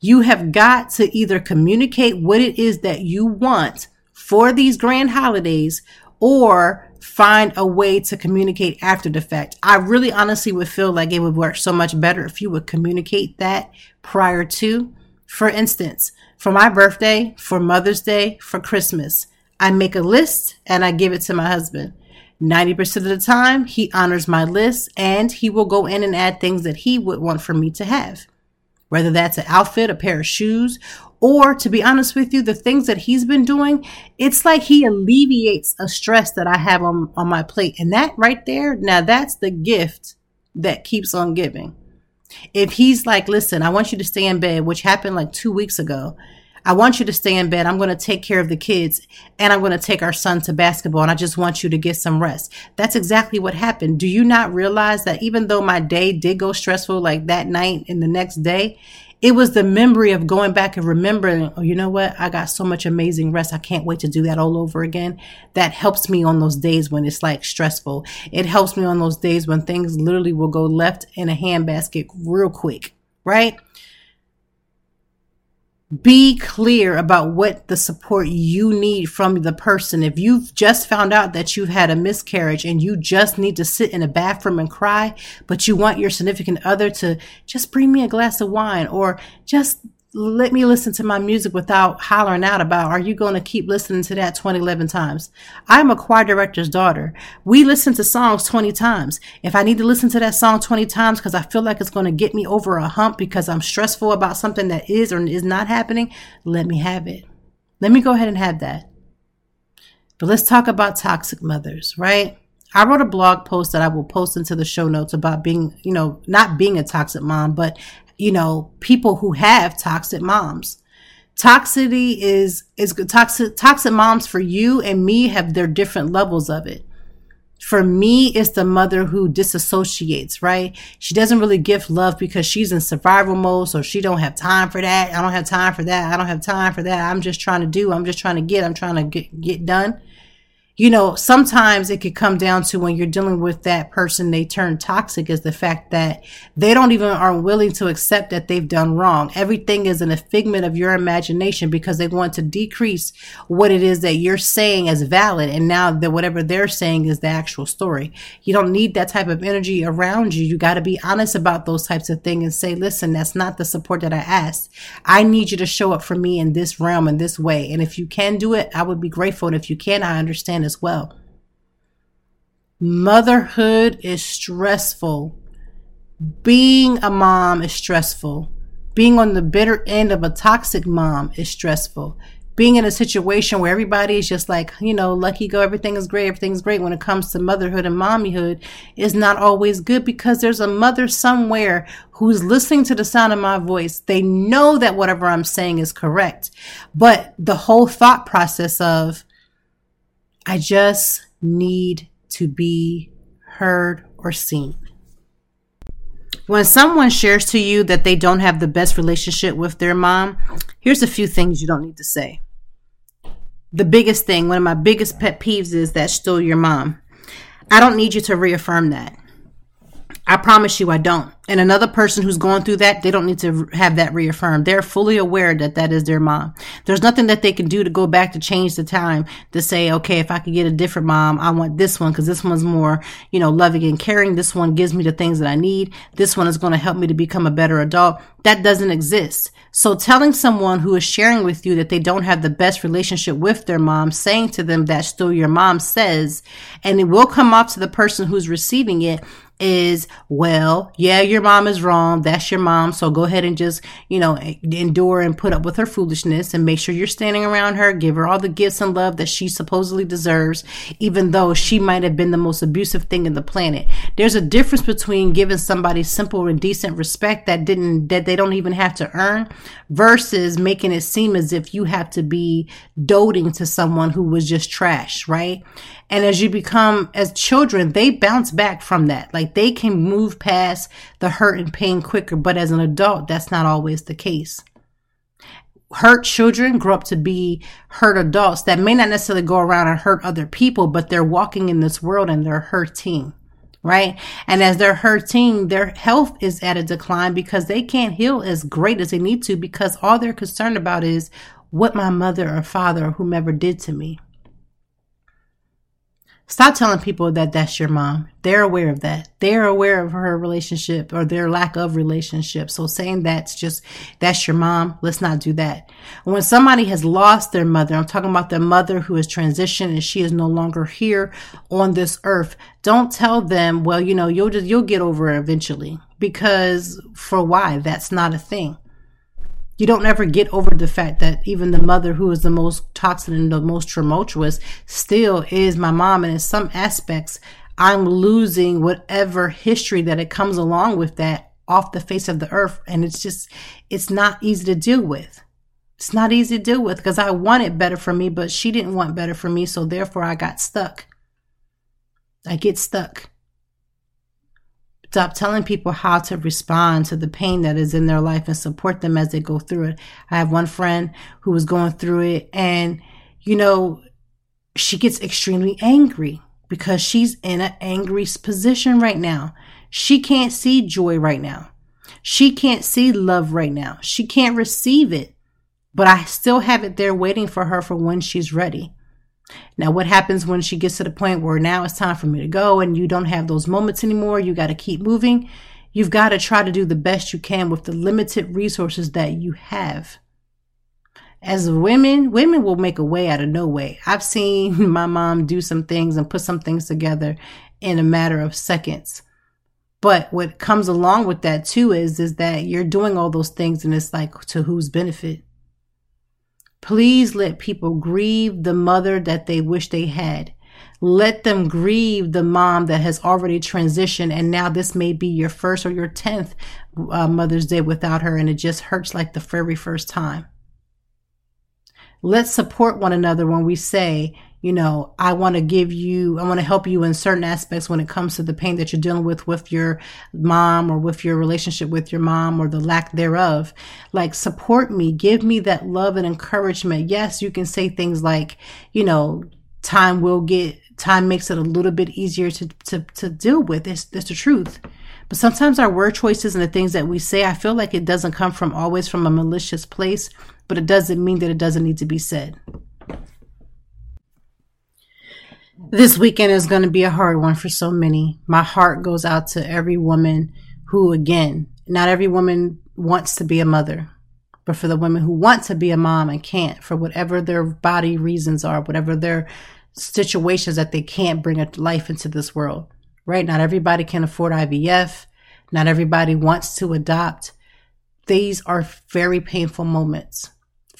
You have got to either communicate what it is that you want for these grand holidays or find a way to communicate after the fact. I really honestly would feel like it would work so much better if you would communicate that prior to For instance, for my birthday, for Mother's Day, for Christmas, I make a list and I give it to my husband. 90% of the time, he honors my list and he will go in and add things that he would want for me to have. Whether that's an outfit, a pair of shoes, or to be honest with you, the things that he's been doing, it's like he alleviates a stress that I have on, on my plate. And that right there, now that's the gift that keeps on giving. If he's like, listen, I want you to stay in bed, which happened like two weeks ago. I want you to stay in bed. I'm going to take care of the kids and I'm going to take our son to basketball and I just want you to get some rest. That's exactly what happened. Do you not realize that even though my day did go stressful like that night and the next day, it was the memory of going back and remembering, oh, you know what? I got so much amazing rest. I can't wait to do that all over again. That helps me on those days when it's like stressful. It helps me on those days when things literally will go left in a handbasket real quick, right? Be clear about what the support you need from the person. If you've just found out that you've had a miscarriage and you just need to sit in a bathroom and cry, but you want your significant other to just bring me a glass of wine or just let me listen to my music without hollering out about, are you going to keep listening to that 20, 11 times? I'm a choir director's daughter. We listen to songs 20 times. If I need to listen to that song 20 times because I feel like it's going to get me over a hump because I'm stressful about something that is or is not happening, let me have it. Let me go ahead and have that. But let's talk about toxic mothers, right? I wrote a blog post that I will post into the show notes about being, you know, not being a toxic mom, but you know, people who have toxic moms. Toxicity is is toxic toxic moms for you and me have their different levels of it. For me, it's the mother who disassociates, right? She doesn't really give love because she's in survival mode, so she don't have time for that. I don't have time for that. I don't have time for that. I'm just trying to do. I'm just trying to get. I'm trying to get get done you know, sometimes it could come down to when you're dealing with that person, they turn toxic is the fact that they don't even are willing to accept that they've done wrong. Everything is an a figment of your imagination because they want to decrease what it is that you're saying as valid. And now that whatever they're saying is the actual story. You don't need that type of energy around you. You got to be honest about those types of things and say, listen, that's not the support that I asked. I need you to show up for me in this realm in this way. And if you can do it, I would be grateful. And if you can, I understand as well. Motherhood is stressful. Being a mom is stressful. Being on the bitter end of a toxic mom is stressful. Being in a situation where everybody is just like, you know, lucky go, everything is great, everything's great when it comes to motherhood and mommyhood is not always good because there's a mother somewhere who's listening to the sound of my voice. They know that whatever I'm saying is correct. But the whole thought process of, I just need to be heard or seen. When someone shares to you that they don't have the best relationship with their mom, here's a few things you don't need to say. The biggest thing, one of my biggest pet peeves is that still your mom. I don't need you to reaffirm that. I promise you I don't. And another person who's going through that, they don't need to have that reaffirmed. They're fully aware that that is their mom. There's nothing that they can do to go back to change the time to say, okay, if I could get a different mom, I want this one because this one's more, you know, loving and caring. This one gives me the things that I need. This one is going to help me to become a better adult. That doesn't exist. So telling someone who is sharing with you that they don't have the best relationship with their mom, saying to them that still your mom says, and it will come off to the person who's receiving it is, well, yeah, your mom is wrong. That's your mom. So go ahead and just, you know, endure and put up with her foolishness and make sure you're standing around her. Give her all the gifts and love that she supposedly deserves, even though she might have been the most abusive thing in the planet. There's a difference between giving somebody simple and decent respect that didn't, that they don't even have to earn versus making it seem as if you have to be doting to someone who was just trash, right? And as you become, as children, they bounce back from that. Like they can move past the hurt and pain quicker. But as an adult, that's not always the case. Hurt children grow up to be hurt adults that may not necessarily go around and hurt other people, but they're walking in this world and they're hurting right? And as they're hurting, their health is at a decline because they can't heal as great as they need to because all they're concerned about is what my mother or father or whomever did to me. Stop telling people that that's your mom. They're aware of that. They're aware of her relationship or their lack of relationship. So saying that's just, that's your mom, let's not do that. When somebody has lost their mother, I'm talking about their mother who has transitioned and she is no longer here on this earth. Don't tell them, well, you know, you'll just, you'll get over it eventually because for why? That's not a thing you don't ever get over the fact that even the mother who is the most toxic and the most tumultuous still is my mom. And in some aspects, I'm losing whatever history that it comes along with that off the face of the earth. And it's just, it's not easy to deal with. It's not easy to deal with because I wanted better for me, but she didn't want better for me. So therefore I got stuck. I get stuck. Stop telling people how to respond to the pain that is in their life and support them as they go through it. I have one friend who was going through it and, you know, she gets extremely angry because she's in an angry position right now. She can't see joy right now. She can't see love right now. She can't receive it, but I still have it there waiting for her for when she's ready. Now, what happens when she gets to the point where now it's time for me to go and you don't have those moments anymore? You got to keep moving. You've got to try to do the best you can with the limited resources that you have. As women, women will make a way out of no way. I've seen my mom do some things and put some things together in a matter of seconds. But what comes along with that too is, is that you're doing all those things and it's like to whose benefit? Please let people grieve the mother that they wish they had. Let them grieve the mom that has already transitioned, and now this may be your first or your tenth uh, Mother's Day without her, and it just hurts like the very first time. Let's support one another when we say, you know, I want to give you, I want to help you in certain aspects when it comes to the pain that you're dealing with with your mom or with your relationship with your mom or the lack thereof. Like support me, give me that love and encouragement. Yes, you can say things like, you know, time will get, time makes it a little bit easier to, to, to deal with. It's, it's the truth. But sometimes our word choices and the things that we say, I feel like it doesn't come from always from a malicious place, but it doesn't mean that it doesn't need to be said. This weekend is going to be a hard one for so many. My heart goes out to every woman who, again, not every woman wants to be a mother, but for the women who want to be a mom and can't, for whatever their body reasons are, whatever their situations that they can't bring a life into this world, right? Not everybody can afford IVF. Not everybody wants to adopt. These are very painful moments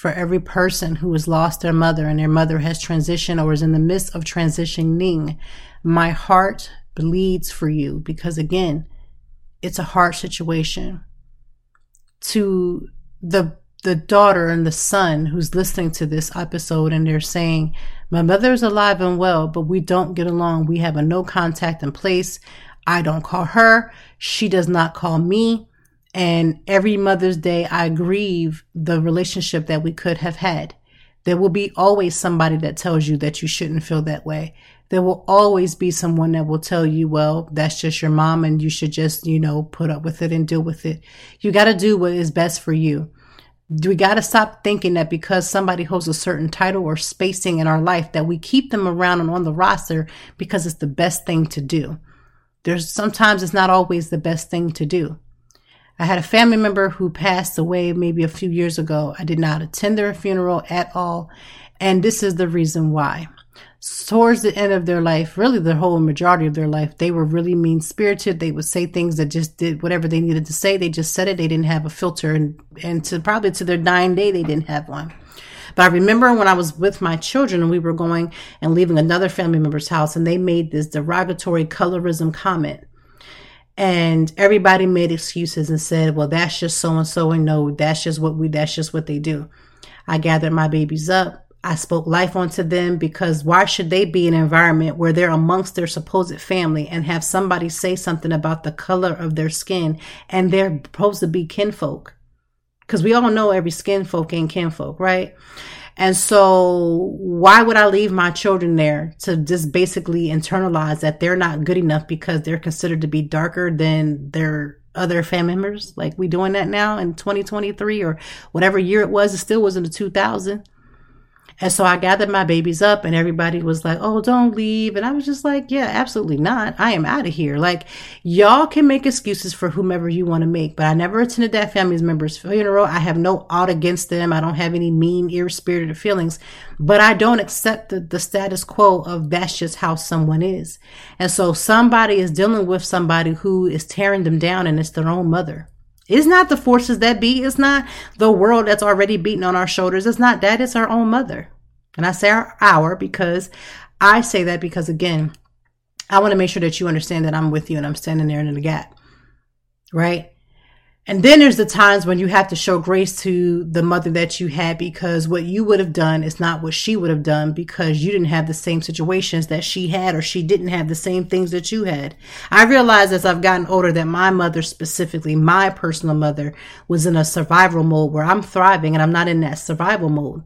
for every person who has lost their mother and their mother has transitioned or is in the midst of transitioning. My heart bleeds for you because again, it's a hard situation. To the the daughter and the son who's listening to this episode and they're saying, My mother's alive and well, but we don't get along. We have a no contact in place. I don't call her. She does not call me. And every Mother's Day, I grieve the relationship that we could have had. There will be always somebody that tells you that you shouldn't feel that way. There will always be someone that will tell you, well, that's just your mom and you should just, you know, put up with it and deal with it. You got to do what is best for you. We got to stop thinking that because somebody holds a certain title or spacing in our life that we keep them around and on the roster because it's the best thing to do. There's sometimes it's not always the best thing to do. I had a family member who passed away maybe a few years ago. I did not attend their funeral at all. And this is the reason why. Towards the end of their life, really the whole majority of their life, they were really mean spirited. They would say things that just did whatever they needed to say. They just said it. They didn't have a filter. And, and to probably to their dying day, they didn't have one. But I remember when I was with my children and we were going and leaving another family member's house and they made this derogatory colorism comment and everybody made excuses and said, well, that's just so and so. And no, that's just what we, that's just what they do. I gathered my babies up. I spoke life onto them because why should they be in an environment where they're amongst their supposed family and have somebody say something about the color of their skin and they're supposed to be kinfolk? Because we all know every skin folk ain't kinfolk, right? And so why would I leave my children there to just basically internalize that they're not good enough because they're considered to be darker than their other family members? Like we doing that now in 2023 or whatever year it was, it still was in the 2000. And so I gathered my babies up and everybody was like, oh, don't leave. And I was just like, yeah, absolutely not. I am out of here. Like, y'all can make excuses for whomever you want to make, but I never attended that family member's funeral. I have no ought against them. I don't have any mean, ill spirited feelings, but I don't accept the, the status quo of that's just how someone is. And so somebody is dealing with somebody who is tearing them down and it's their own mother. It's not the forces that be. It's not the world that's already beaten on our shoulders. It's not that. It's our own mother. And I say our, our because I say that because again, I want to make sure that you understand that I'm with you and I'm standing there in the gap. Right? And then there's the times when you have to show grace to the mother that you had because what you would have done is not what she would have done because you didn't have the same situations that she had or she didn't have the same things that you had. I realized as I've gotten older that my mother specifically, my personal mother was in a survival mode where I'm thriving and I'm not in that survival mode.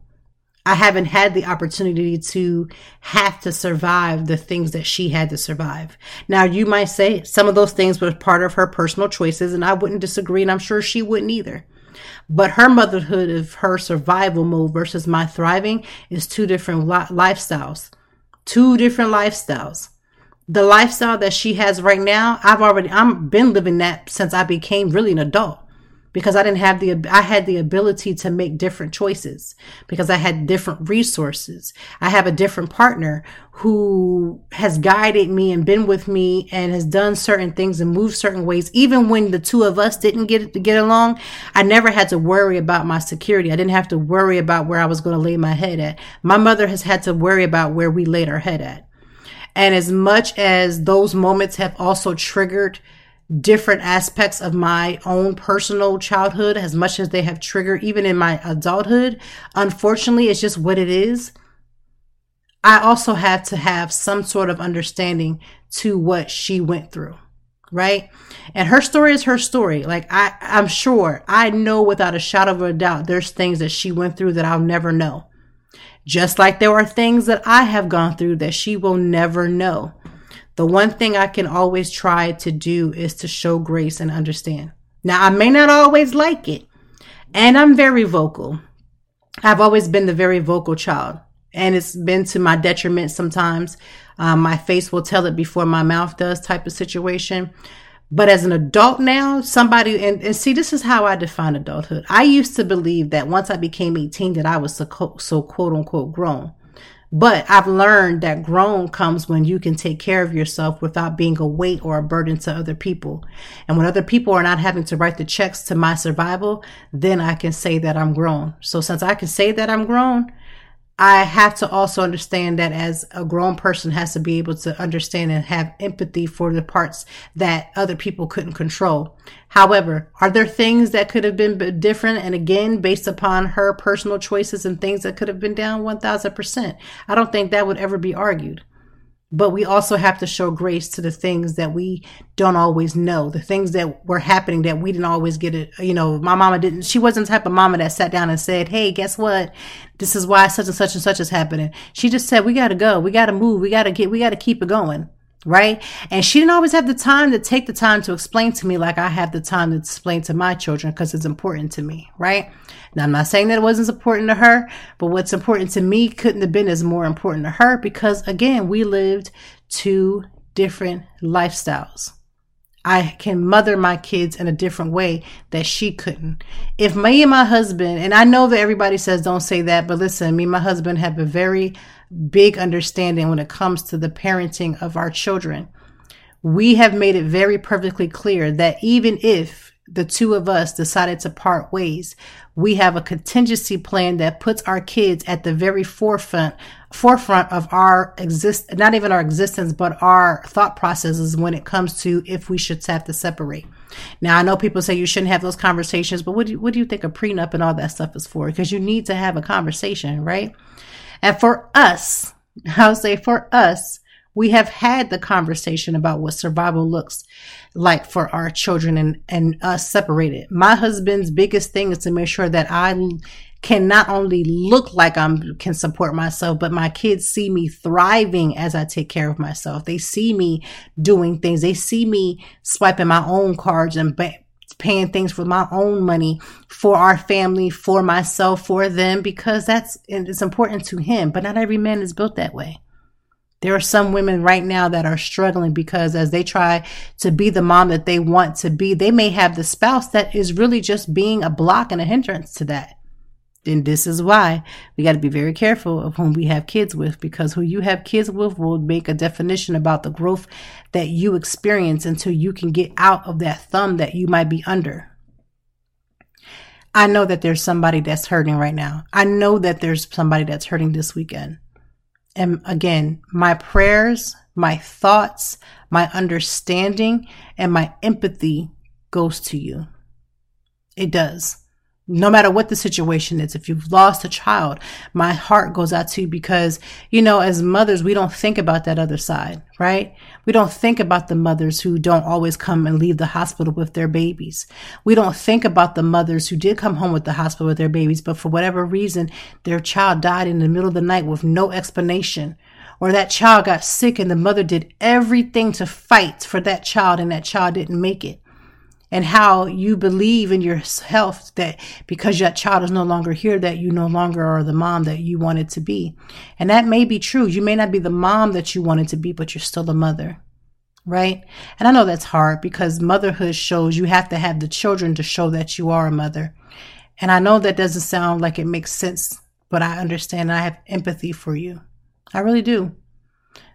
I haven't had the opportunity to have to survive the things that she had to survive. Now, you might say some of those things were part of her personal choices, and I wouldn't disagree, and I'm sure she wouldn't either. But her motherhood of her survival mode versus my thriving is two different li- lifestyles. Two different lifestyles. The lifestyle that she has right now, I've already, I've been living that since I became really an adult because I didn't have the I had the ability to make different choices because I had different resources. I have a different partner who has guided me and been with me and has done certain things and moved certain ways even when the two of us didn't get to get along. I never had to worry about my security. I didn't have to worry about where I was going to lay my head at. My mother has had to worry about where we laid our head at. And as much as those moments have also triggered different aspects of my own personal childhood as much as they have triggered even in my adulthood. Unfortunately, it's just what it is. I also had to have some sort of understanding to what she went through. Right. And her story is her story. Like I, I'm sure I know without a shadow of a doubt, there's things that she went through that I'll never know. Just like there are things that I have gone through that she will never know. The one thing I can always try to do is to show grace and understand. Now, I may not always like it, and I'm very vocal. I've always been the very vocal child, and it's been to my detriment sometimes. Um, my face will tell it before my mouth does, type of situation. But as an adult now, somebody, and, and see, this is how I define adulthood. I used to believe that once I became 18, that I was so, so quote unquote grown. But I've learned that grown comes when you can take care of yourself without being a weight or a burden to other people. And when other people are not having to write the checks to my survival, then I can say that I'm grown. So since I can say that I'm grown, I have to also understand that as a grown person has to be able to understand and have empathy for the parts that other people couldn't control. However, are there things that could have been different? And again, based upon her personal choices and things that could have been down 1000%. I don't think that would ever be argued but we also have to show grace to the things that we don't always know the things that were happening that we didn't always get it you know my mama didn't she wasn't the type of mama that sat down and said hey guess what? This is why such and such and such is happening. She just said we gotta go. We gotta move. We gotta get we gotta keep it going right? And she didn't always have the time to take the time to explain to me like I have the time to explain to my children because it's important to me, right? Now, I'm not saying that it wasn't important to her, but what's important to me couldn't have been as more important to her because, again, we lived two different lifestyles. I can mother my kids in a different way that she couldn't. If me and my husband, and I know that everybody says don't say that, but listen, me and my husband have a very big understanding when it comes to the parenting of our children. We have made it very perfectly clear that even if the two of us decided to part ways, we have a contingency plan that puts our kids at the very forefront forefront of our exist not even our existence but our thought processes when it comes to if we should have to separate. Now I know people say you shouldn't have those conversations, but what do you, what do you think a prenup and all that stuff is for? Because you need to have a conversation, right? And for us, I'll say for us, we have had the conversation about what survival looks like for our children and, and us separated. My husband's biggest thing is to make sure that I can not only look like I can support myself, but my kids see me thriving as I take care of myself. They see me doing things. They see me swiping my own cards and paying things with my own money for our family, for myself, for them, because that's it's important to him. But not every man is built that way. There are some women right now that are struggling because as they try to be the mom that they want to be, they may have the spouse that is really just being a block and a hindrance to that. And this is why we got to be very careful of whom we have kids with because who you have kids with will make a definition about the growth that you experience until you can get out of that thumb that you might be under. I know that there's somebody that's hurting right now. I know that there's somebody that's hurting this weekend. And again, my prayers, my thoughts, my understanding, and my empathy goes to you. It does. No matter what the situation is, if you've lost a child, my heart goes out to you because, you know, as mothers, we don't think about that other side, right? We don't think about the mothers who don't always come and leave the hospital with their babies. We don't think about the mothers who did come home with the hospital with their babies, but for whatever reason, their child died in the middle of the night with no explanation. Or that child got sick and the mother did everything to fight for that child and that child didn't make it and how you believe in yourself that because that child is no longer here that you no longer are the mom that you wanted to be. And that may be true. You may not be the mom that you wanted to be but you're still a mother right? And i know that's hard because motherhood shows you have to have the children to show that you are a mother. And i know that doesn't sound like it makes sense but i understand and i have empathy for you. I really do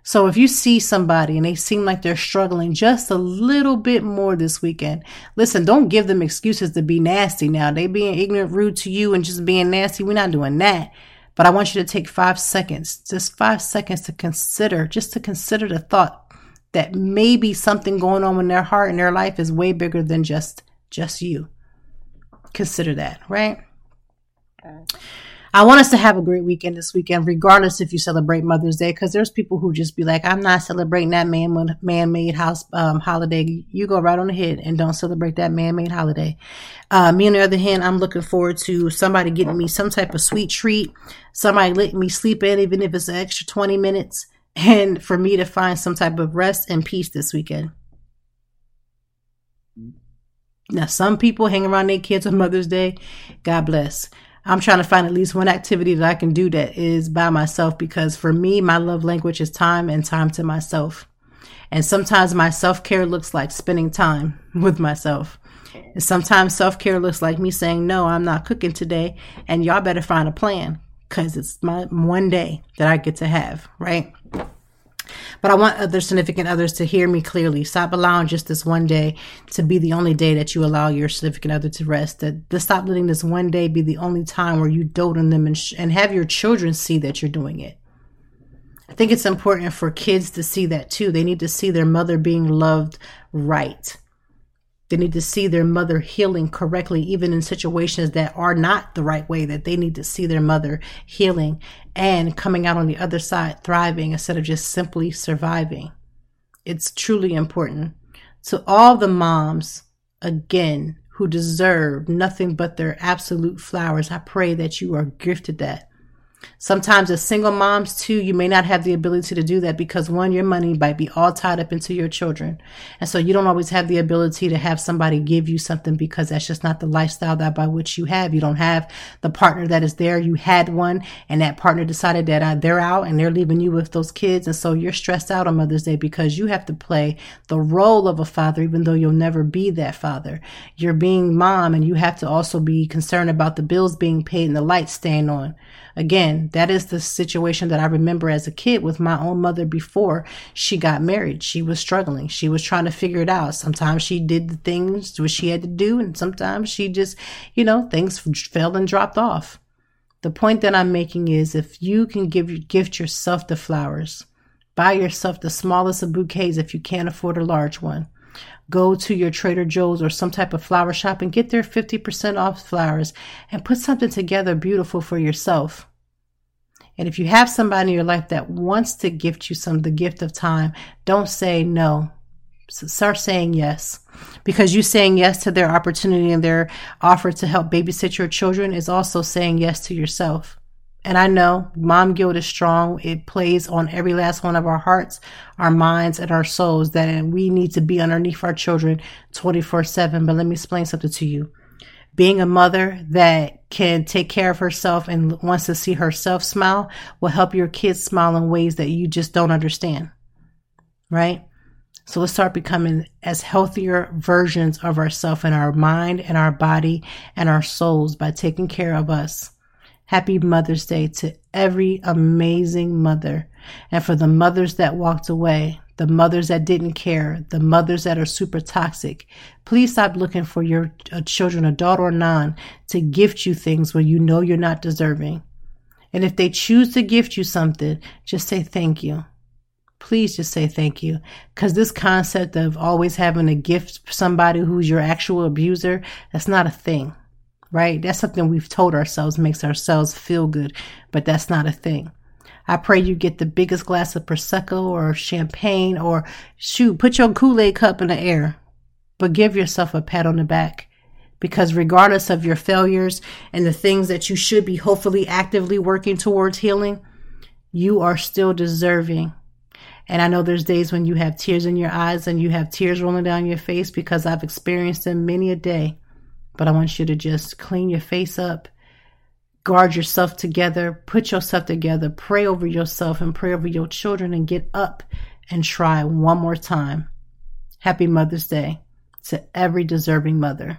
so if you see somebody and they seem like they're struggling just a little bit more this weekend, listen, don't give them excuses to be nasty now. They being ignorant, rude to you and just being nasty. We're not doing that. But I want you to take five seconds, just five seconds to consider, just to consider the thought that maybe something going on in their heart and their life is way bigger than just just you. Consider that, right? I want us to have a great weekend this weekend, regardless if you celebrate Mother's Day, because there's people who just be like, I'm not celebrating that man man-made house um, holiday. You go right on ahead and don't celebrate that man-made holiday. Uh, me, on the other hand, I'm looking forward to somebody getting me some type of sweet treat, somebody letting me sleep in, even if it's an extra 20 minutes, and for me to find some type of rest and peace this weekend. Now, some people hang around their kids on Mother's Day. God bless. I'm trying to find at least one activity that I can do that is by myself because for me, my love language is time and time to myself. And sometimes my self care looks like spending time with myself. And sometimes self care looks like me saying, no, I'm not cooking today. And y'all better find a plan because it's my one day that I get to have, right? But I want other significant others to hear me clearly. Stop allowing just this one day to be the only day that you allow your significant other to rest. That, to stop letting this one day be the only time where you dote on them and, sh- and have your children see that you're doing it. I think it's important for kids to see that too. They need to see their mother being loved right. They need to see their mother healing correctly, even in situations that are not the right way, that they need to see their mother healing and coming out on the other side thriving instead of just simply surviving. It's truly important. To all the moms, again, who deserve nothing but their absolute flowers, I pray that you are gifted that. Sometimes as single moms too, you may not have the ability to do that because one, your money might be all tied up into your children. And so you don't always have the ability to have somebody give you something because that's just not the lifestyle that by which you have. You don't have the partner that is there. You had one and that partner decided that uh, they're out and they're leaving you with those kids. And so you're stressed out on Mother's Day because you have to play the role of a father, even though you'll never be that father. You're being mom and you have to also be concerned about the bills being paid and the lights staying on. Again, that is the situation that I remember as a kid with my own mother before she got married. She was struggling. She was trying to figure it out. Sometimes she did the things what she had to do, and sometimes she just, you know, things fell and dropped off. The point that I'm making is if you can give gift yourself the flowers, buy yourself the smallest of bouquets if you can't afford a large one. Go to your Trader Joe's or some type of flower shop and get their 50% off flowers and put something together beautiful for yourself. And if you have somebody in your life that wants to gift you some the gift of time, don't say no. Start saying yes. Because you saying yes to their opportunity and their offer to help babysit your children is also saying yes to yourself. And I know mom guilt is strong. It plays on every last one of our hearts, our minds, and our souls that we need to be underneath our children 24 7. But let me explain something to you. Being a mother that can take care of herself and wants to see herself smile will help your kids smile in ways that you just don't understand. Right? So let's start becoming as healthier versions of ourselves in our mind and our body and our souls by taking care of us. Happy Mother's Day to every amazing mother. And for the mothers that walked away, the mothers that didn't care, the mothers that are super toxic, please stop looking for your uh, children, adult or non, to gift you things when you know you're not deserving. And if they choose to gift you something, just say thank you please just say thank you. Because this concept of always having to gift somebody who's your actual abuser, that's not a thing, right? That's something we've told ourselves makes ourselves feel good, but that's not a thing. I pray you get the biggest glass of Prosecco or champagne or shoot, put your Kool Aid cup in the air, but give yourself a pat on the back. Because regardless of your failures and the things that you should be hopefully actively working towards healing, you are still deserving and I know there's days when you have tears in your eyes and you have tears rolling down your face because I've experienced them many a day. But I want you to just clean your face up, guard yourself together, put yourself together, pray over yourself and pray over your children and get up and try one more time. Happy Mother's Day to every deserving mother.